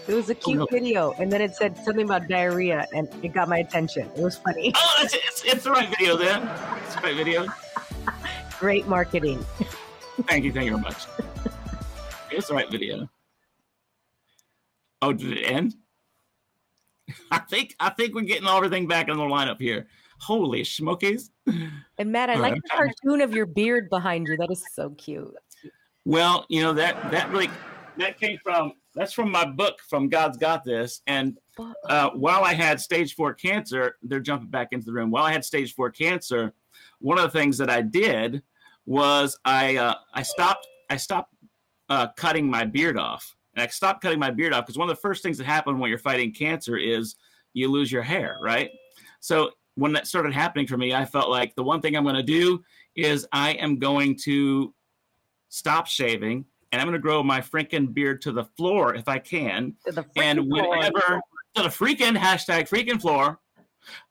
It was a oh, cute oh, no. video, and then it said something about diarrhea, and it got my attention. It was funny. Oh, it's, it's, it's the right video then. It's the right video. [laughs] Great marketing. Thank you. Thank you very much. It's the right video. Oh, did it end? [laughs] I think I think we're getting everything back in the lineup here. Holy smokies! And Matt, I All like right. the cartoon of your beard behind you. That is so cute. Well, you know that that really that came from that's from my book from God's Got This. And uh, while I had stage four cancer, they're jumping back into the room. While I had stage four cancer, one of the things that I did was I uh, I stopped I stopped uh, cutting my beard off. And I stopped cutting my beard off because one of the first things that happen when you're fighting cancer is you lose your hair, right? So when that started happening for me, I felt like the one thing I'm going to do is I am going to stop shaving and I'm going to grow my freaking beard to the floor if I can. and whenever floor. to the freaking hashtag freaking floor,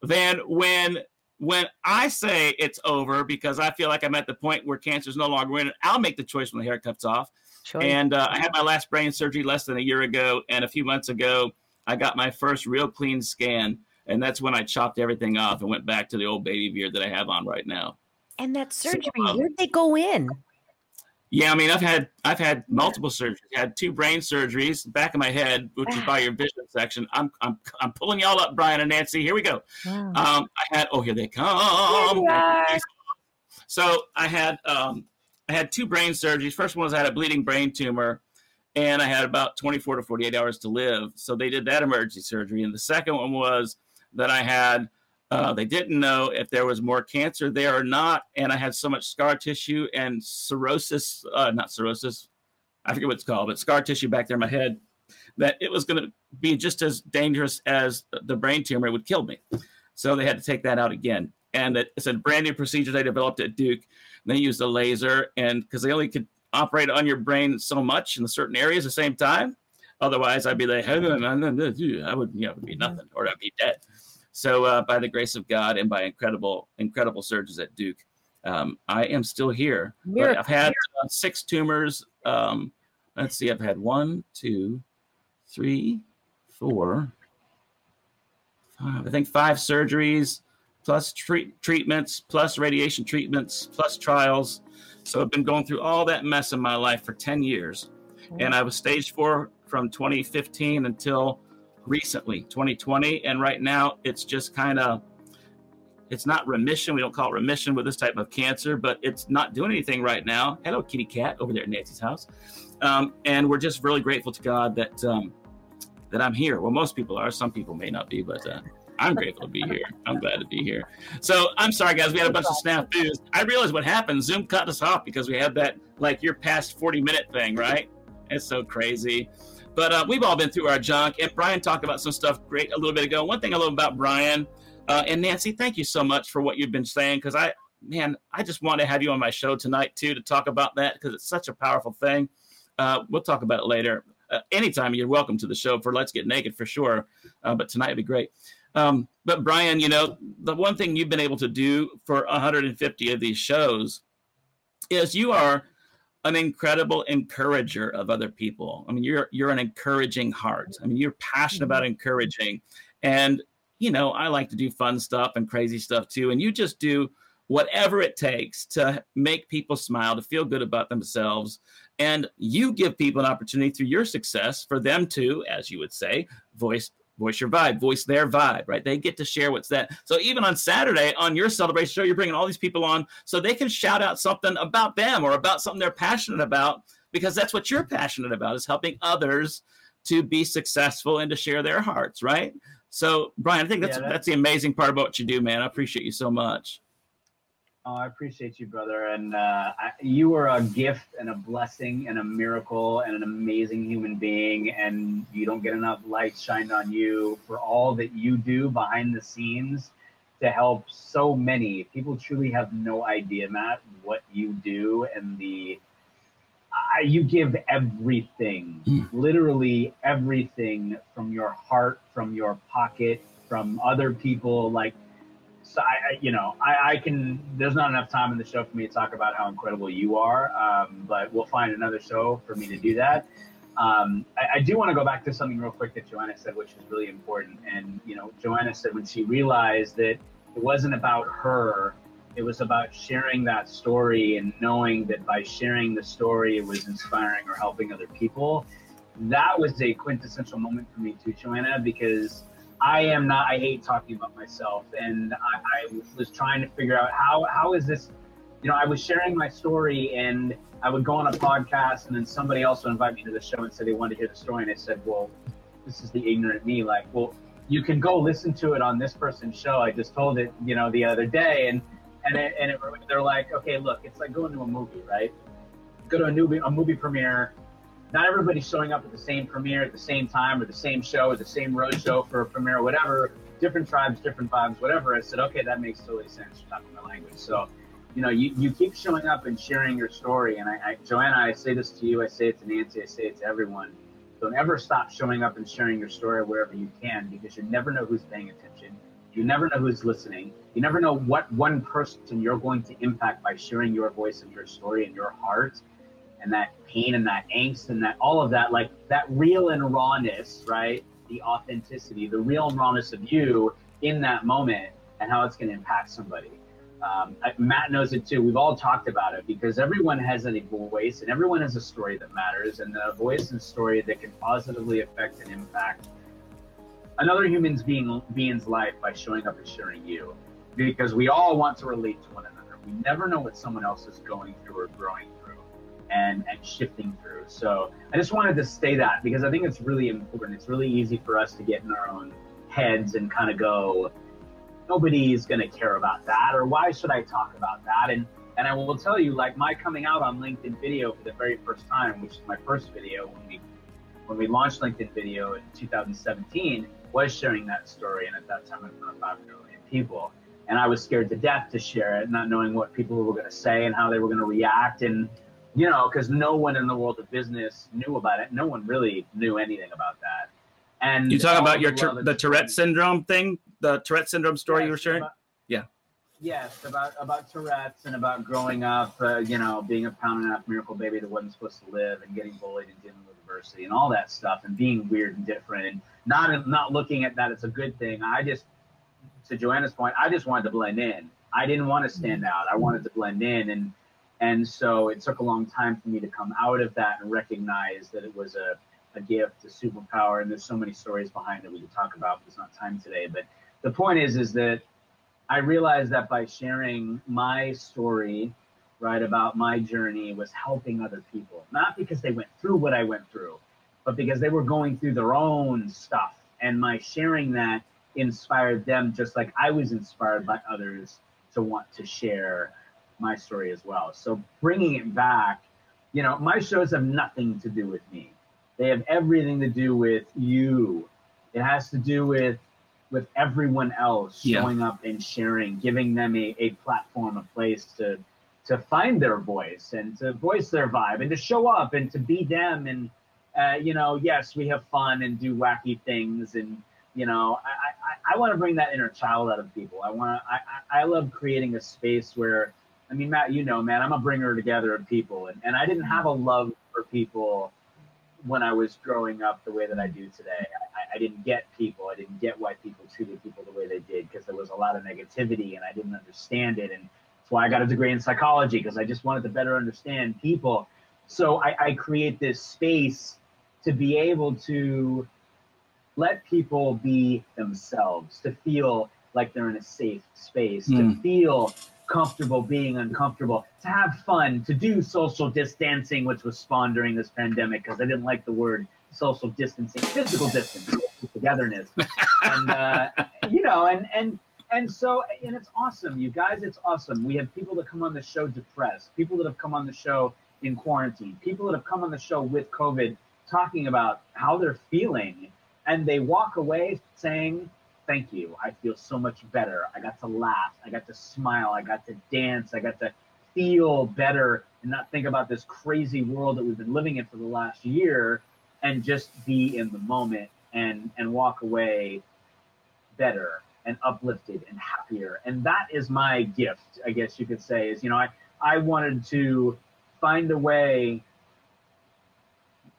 then when when I say it's over because I feel like I'm at the point where cancer is no longer in, it, I'll make the choice when the hair cuts off. Sure. And uh, I had my last brain surgery less than a year ago, and a few months ago, I got my first real clean scan, and that's when I chopped everything off and went back to the old baby beard that I have on right now. And that surgery, so, um, where'd they go in? Yeah, I mean, I've had I've had multiple surgeries. I had two brain surgeries, back of my head, which is [sighs] by your vision section. I'm I'm I'm pulling y'all up, Brian and Nancy. Here we go. Wow. Um, I had oh here they come. Here so I had um, I had two brain surgeries. First one was I had a bleeding brain tumor, and I had about 24 to 48 hours to live. So they did that emergency surgery. And the second one was that I had uh, they didn't know if there was more cancer there or not. And I had so much scar tissue and cirrhosis, uh, not cirrhosis, I forget what it's called, but scar tissue back there in my head, that it was going to be just as dangerous as the brain tumor. It would kill me. So they had to take that out again. And it's a brand new procedure they developed at Duke. They used a laser, and because they only could operate on your brain so much in certain areas at the same time. Otherwise, I'd be like, I would, you know, be nothing, or I'd be dead. So, uh, by the grace of God and by incredible, incredible surgeons at Duke, um, I am still here. I've had uh, six tumors. Um, let's see, I've had one, two, three, four, five, I think five surgeries, plus treat, treatments, plus radiation treatments, plus trials. So I've been going through all that mess in my life for 10 years. And I was stage four from 2015 until recently, 2020, and right now it's just kind of it's not remission. We don't call it remission with this type of cancer, but it's not doing anything right now. Hello, kitty cat over there at Nancy's house. Um, and we're just really grateful to God that um, that I'm here. Well, most people are. Some people may not be, but uh, I'm grateful to be here. I'm glad to be here. So I'm sorry, guys. We had a bunch of snafus. I realized what happened. Zoom cut us off because we had that like your past 40 minute thing, right? It's so crazy. But uh, we've all been through our junk. And Brian talked about some stuff great a little bit ago. One thing I love about Brian uh, and Nancy, thank you so much for what you've been saying because I, man, I just want to have you on my show tonight too to talk about that because it's such a powerful thing. Uh, we'll talk about it later. Uh, anytime you're welcome to the show for Let's Get Naked for sure. Uh, but tonight would be great. Um, but Brian, you know, the one thing you've been able to do for 150 of these shows is you are an incredible encourager of other people. I mean, you're you're an encouraging heart. I mean, you're passionate about mm-hmm. encouraging, and you know, I like to do fun stuff and crazy stuff too. And you just do whatever it takes to make people smile, to feel good about themselves. And you give people an opportunity through your success for them to, as you would say, voice voice your vibe, voice their vibe, right? They get to share what's that. So even on Saturday on your celebration show, you're bringing all these people on so they can shout out something about them or about something they're passionate about because that's what you're passionate about is helping others to be successful and to share their hearts, right? So, Brian, I think that's, yeah, that's, that's the amazing part about what you do, man. I appreciate you so much. Oh, I appreciate you, brother. And uh, I, you are a gift and a blessing and a miracle and an amazing human being. And you don't get enough light shined on you for all that you do behind the scenes to help so many. People truly have no idea, Matt, what you do and the you give everything, mm. literally everything from your heart, from your pocket, from other people. Like, so I, I you know, I, I, can. There's not enough time in the show for me to talk about how incredible you are, um, but we'll find another show for me to do that. Um, I, I, do want to go back to something real quick that Joanna said, which is really important. And you know, Joanna said when she realized that it wasn't about her it was about sharing that story and knowing that by sharing the story, it was inspiring or helping other people. That was a quintessential moment for me too, Joanna, because I am not, I hate talking about myself. And I, I was trying to figure out how, how is this, you know, I was sharing my story and I would go on a podcast and then somebody else would invite me to the show and say they wanted to hear the story. And I said, well, this is the ignorant me. Like, well, you can go listen to it on this person's show. I just told it, you know, the other day. And and it, and it, they're like, okay, look, it's like going to a movie, right? Go to a movie, a movie premiere. Not everybody's showing up at the same premiere at the same time or the same show or the same road show for a premiere, whatever. Different tribes, different vibes, whatever. I said, okay, that makes totally sense. You're talking my language, so you know, you, you keep showing up and sharing your story. And I, I, Joanna, I say this to you, I say it to Nancy, I say it to everyone. Don't ever stop showing up and sharing your story wherever you can because you never know who's paying attention. You never know who's listening. You never know what one person you're going to impact by sharing your voice and your story and your heart and that pain and that angst and that all of that, like that real and rawness, right? The authenticity, the real and rawness of you in that moment and how it's going to impact somebody. Um, Matt knows it too. We've all talked about it because everyone has a voice and everyone has a story that matters, and a voice and story that can positively affect and impact another human's being being's life by showing up and sharing you because we all want to relate to one another we never know what someone else is going through or growing through and and shifting through so i just wanted to say that because i think it's really important it's really easy for us to get in our own heads and kind of go nobody's going to care about that or why should i talk about that and and i will tell you like my coming out on linkedin video for the very first time which is my first video when we when we launched linkedin video in 2017 was sharing that story, and at that time, in front of five million people. And I was scared to death to share it, not knowing what people were going to say and how they were going to react. And, you know, because no one in the world of business knew about it. No one really knew anything about that. And you talk about your the Tourette syndrome thing, the Tourette syndrome story you were sharing? About, yeah. Yes, about about Tourette's and about growing up, uh, you know, being a pound and a half miracle baby that wasn't supposed to live, and getting bullied and dealing with adversity and all that stuff, and being weird and different, and not not looking at that as a good thing. I just, to Joanna's point, I just wanted to blend in. I didn't want to stand mm-hmm. out. I wanted to blend in, and and so it took a long time for me to come out of that and recognize that it was a a gift, a superpower, and there's so many stories behind it we could talk about. But it's not time today. But the point is, is that I realized that by sharing my story, right, about my journey was helping other people, not because they went through what I went through, but because they were going through their own stuff. And my sharing that inspired them just like I was inspired by others to want to share my story as well. So bringing it back, you know, my shows have nothing to do with me. They have everything to do with you. It has to do with with everyone else yeah. showing up and sharing, giving them a, a platform, a place to to find their voice and to voice their vibe and to show up and to be them and uh, you know, yes, we have fun and do wacky things and you know, I, I, I want to bring that inner child out of people. I want to, I, I love creating a space where, I mean, Matt, you know, man, I'm a bringer together of people. And, and I didn't have a love for people when I was growing up the way that I do today. I, I didn't get people. I didn't get why people treated people the way they did because there was a lot of negativity and I didn't understand it. And that's why I got a degree in psychology because I just wanted to better understand people. So I, I create this space to be able to let people be themselves, to feel like they're in a safe space, mm. to hmm. feel comfortable being uncomfortable, to have fun, to do social distancing, which was spawned during this pandemic because I didn't like the word social distancing, physical distance, togetherness, [laughs] and uh, you know, and and and so and it's awesome, you guys. It's awesome. We have people that come on the show depressed, people that have come on the show in quarantine, people that have come on the show with COVID, talking about how they're feeling and they walk away saying, Thank you. I feel so much better. I got to laugh. I got to smile. I got to dance. I got to feel better and not think about this crazy world that we've been living in for the last year and just be in the moment and and walk away better and uplifted and happier and that is my gift i guess you could say is you know i i wanted to find a way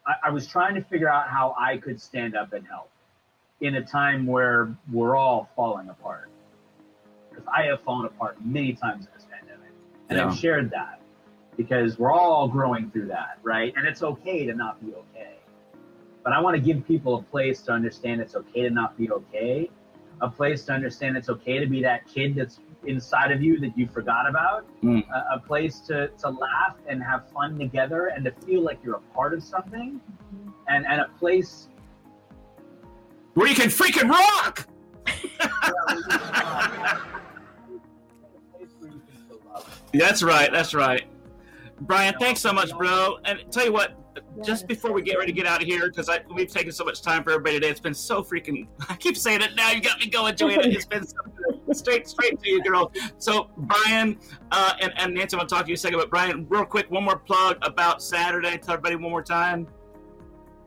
I, I was trying to figure out how I could stand up and help in a time where we're all falling apart. Because I have fallen apart many times in this pandemic, and yeah. I've shared that because we're all growing through that, right? And it's okay to not be okay. But I want to give people a place to understand it's okay to not be okay, a place to understand it's okay to be that kid that's inside of you that you forgot about, mm. a, a, place to, to laugh and have fun together and to feel like you're a part of something, and, and a place where you can freaking rock. that's right. That's right. Brian, thanks so much, bro. And tell you what, just before we get ready to get out of here, because we've taken so much time for everybody today. It's been so freaking. [laughs] I keep saying it now. You got me going, Joanna. It's been so straight, straight to you, girl. So, Brian uh, and, and Nancy, I'm going to talk to you a second. But Brian, real quick, one more plug about Saturday. Tell everybody one more time.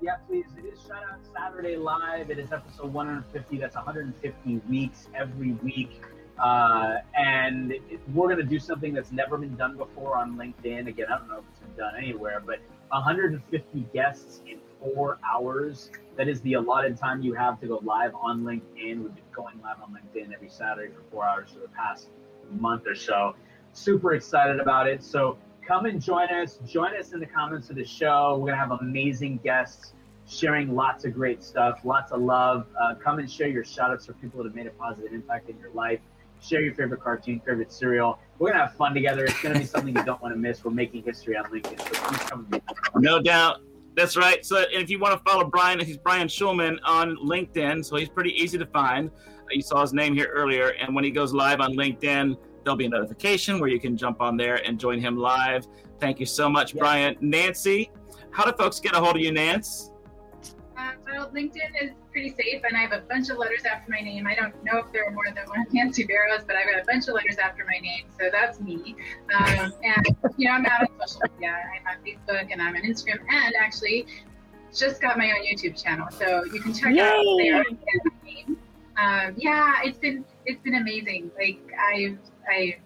Yeah, please. It is Shout Out Saturday Live. It is episode 150. That's 150 weeks every week. Uh, and it, we're going to do something that's never been done before on LinkedIn. Again, I don't know if it's been done anywhere, but 150 guests in four hours. That is the allotted time you have to go live on LinkedIn. We've been going live on LinkedIn every Saturday for four hours for the past month or so. Super excited about it. So come and join us. Join us in the comments of the show. We're going to have amazing guests sharing lots of great stuff, lots of love. Uh, come and share your shout outs for people that have made a positive impact in your life. Share your favorite cartoon, favorite cereal. We're gonna have fun together. It's gonna be something you don't want to miss. We're making history on LinkedIn. So please come. No doubt. That's right. So, if you want to follow Brian, he's Brian Schulman on LinkedIn. So he's pretty easy to find. Uh, you saw his name here earlier, and when he goes live on LinkedIn, there'll be a notification where you can jump on there and join him live. Thank you so much, yeah. Brian. Nancy, how do folks get a hold of you, Nance? Uh, well, LinkedIn is pretty safe, and I have a bunch of letters after my name. I don't know if there are more than one [laughs] Nancy Barrows, but I've got a bunch of letters after my name, so that's me. Um, and you know, I'm out on social media. I'm on Facebook and I'm on Instagram, and actually just got my own YouTube channel, so you can check Yay. out there. Um, yeah, it's been it's been amazing. Like I I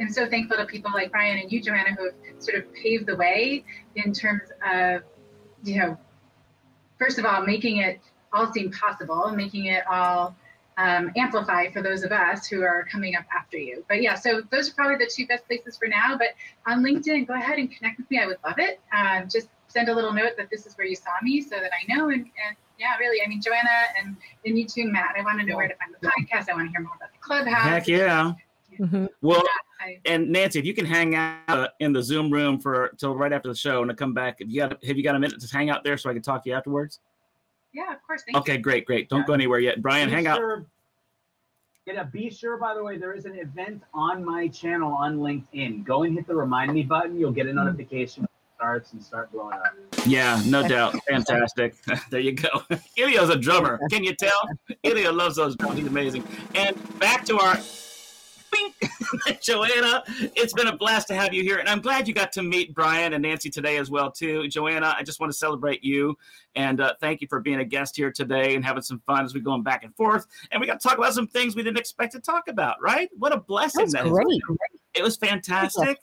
am so thankful to people like Brian and you, Joanna, who have sort of paved the way in terms of you know first of all, making it all seem possible, making it all um, amplify for those of us who are coming up after you. But yeah, so those are probably the two best places for now. But on LinkedIn, go ahead and connect with me. I would love it. Um, just send a little note that this is where you saw me so that I know and, and yeah, really. I mean, Joanna and, and you too, Matt. I want to know where to find the podcast. I want to hear more about the clubhouse. Heck yeah. Mm-hmm. Well, and Nancy, if you can hang out in the Zoom room for till right after the show and to come back, if you got have you got a minute to hang out there so I can talk to you afterwards? Yeah, of course. okay, you. great, great. Don't yeah. go anywhere yet, Brian. Be hang sure, out. Yeah, be sure. By the way, there is an event on my channel on LinkedIn. Go and hit the remind me button. You'll get a notification when it starts and start blowing up. Yeah, no doubt. Fantastic. [laughs] there you go. [laughs] Ilio's a drummer. Can you tell? Ilio loves those drums. He's amazing. And back to our [laughs] Joanna, it's been a blast to have you here, and I'm glad you got to meet Brian and Nancy today as well too. Joanna, I just want to celebrate you and uh, thank you for being a guest here today and having some fun as we're going back and forth. And we got to talk about some things we didn't expect to talk about. Right? What a blessing That's that great. It was fantastic.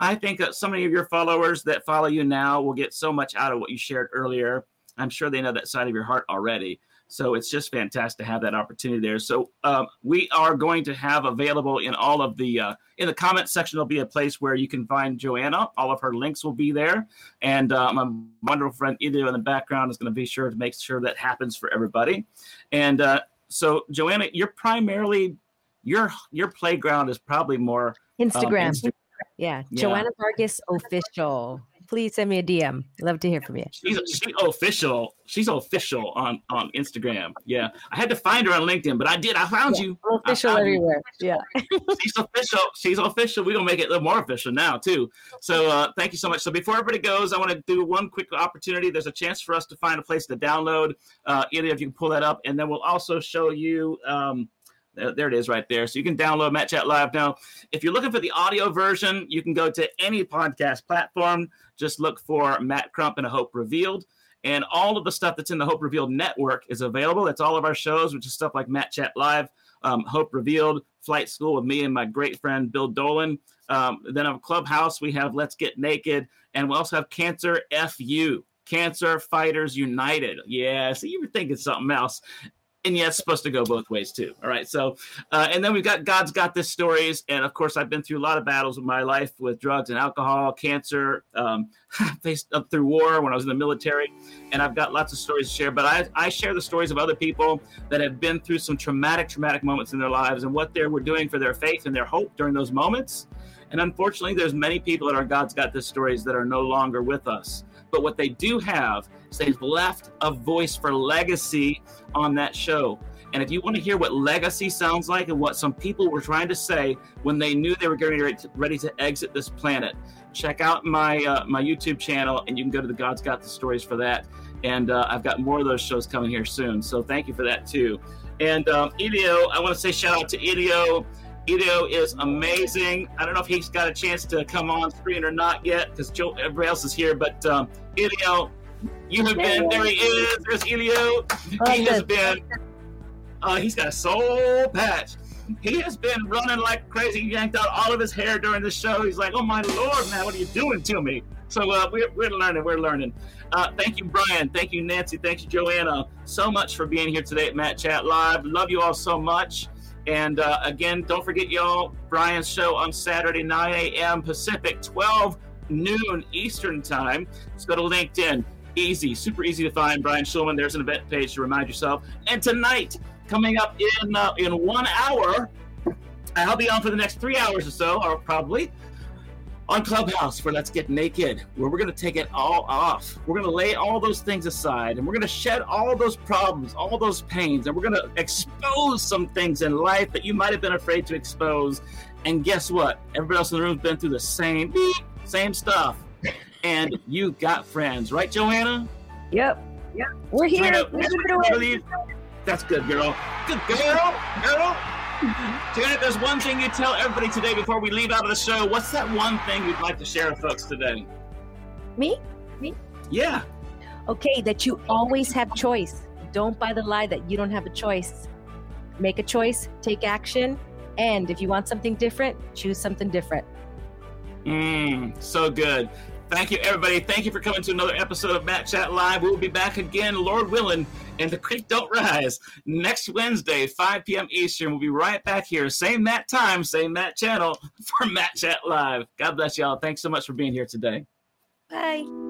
I think that so many of your followers that follow you now will get so much out of what you shared earlier. I'm sure they know that side of your heart already. So it's just fantastic to have that opportunity there. So um, we are going to have available in all of the uh, in the comment section. There'll be a place where you can find Joanna. All of her links will be there, and my wonderful friend Ido in the background is going to be sure to make sure that happens for everybody. And uh, so Joanna, you're primarily your your playground is probably more. Um, Instagram. Yeah. yeah, Joanna Vargas official please send me a DM. Love to hear from you. She's official. She's official on on Instagram. Yeah, I had to find her on LinkedIn, but I did. I found yeah, you. Official everywhere. You. Yeah. [laughs] she's official. She's official. We're gonna make it a little more official now too. So uh, thank you so much. So before everybody goes, I want to do one quick opportunity. There's a chance for us to find a place to download. Uh, either if you can pull that up, and then we'll also show you. Um, there it is right there. So you can download Matt Chat Live now. If you're looking for the audio version, you can go to any podcast platform. Just look for Matt Crump and a Hope Revealed. And all of the stuff that's in the Hope Revealed network is available. That's all of our shows, which is stuff like Matt Chat Live, um, Hope Revealed, Flight School with me and my great friend Bill Dolan. Um, then on Clubhouse, we have Let's Get Naked, and we also have Cancer FU. Cancer Fighters United. Yeah, so you were thinking something else and yeah, it's supposed to go both ways too. All right. So, uh, and then we've got God's got this stories, and of course, I've been through a lot of battles in my life with drugs and alcohol, cancer, um, [laughs] faced up through war when I was in the military, and I've got lots of stories to share. But I, I share the stories of other people that have been through some traumatic, traumatic moments in their lives and what they were doing for their faith and their hope during those moments. And unfortunately, there's many people that are God's got this stories that are no longer with us. But what they do have is they've left a voice for legacy on that show. And if you want to hear what legacy sounds like and what some people were trying to say when they knew they were getting ready to exit this planet, check out my uh, my YouTube channel, and you can go to the God's Got the Stories for that. And uh, I've got more of those shows coming here soon. So thank you for that too. And um, Elio, I want to say shout out to Elio. Elio is amazing. I don't know if he's got a chance to come on screen or not yet because Joe everybody else is here. But um, Elio, you have been there. He is. There's Elio. He has been. Uh, he's got a soul patch. He has been running like crazy. He yanked out all of his hair during the show. He's like, "Oh my lord, man, what are you doing to me?" So uh, we're, we're learning. We're learning. Uh, thank you, Brian. Thank you, Nancy. Thank you, Joanna, so much for being here today at Matt Chat Live. Love you all so much. And uh, again, don't forget, y'all, Brian's show on Saturday, 9 a.m. Pacific, 12 noon Eastern Time. Let's go to LinkedIn. Easy, super easy to find. Brian Schulman. There's an event page to remind yourself. And tonight, coming up in uh, in one hour, I'll be on for the next three hours or so, or probably on Clubhouse for Let's Get Naked, where we're going to take it all off. We're going to lay all those things aside and we're going to shed all those problems, all those pains, and we're going to expose some things in life that you might have been afraid to expose. And guess what? Everybody else in the room has been through the same, same stuff. And you got friends, right, Joanna? Yep. Yep. We're here. Joanna, That's good, girl. Good girl. Girl. Janet, there's one thing you tell everybody today before we leave out of the show. What's that one thing you'd like to share with folks today? Me? Me? Yeah. Okay, that you always have choice. Don't buy the lie that you don't have a choice. Make a choice, take action, and if you want something different, choose something different. Mmm, so good. Thank you, everybody. Thank you for coming to another episode of Matt Chat Live. We'll be back again, Lord willing, and the creek don't rise next Wednesday, 5 p.m. Eastern. We'll be right back here, same Matt time, same Matt channel [laughs] for Matt Chat Live. God bless y'all. Thanks so much for being here today. Bye.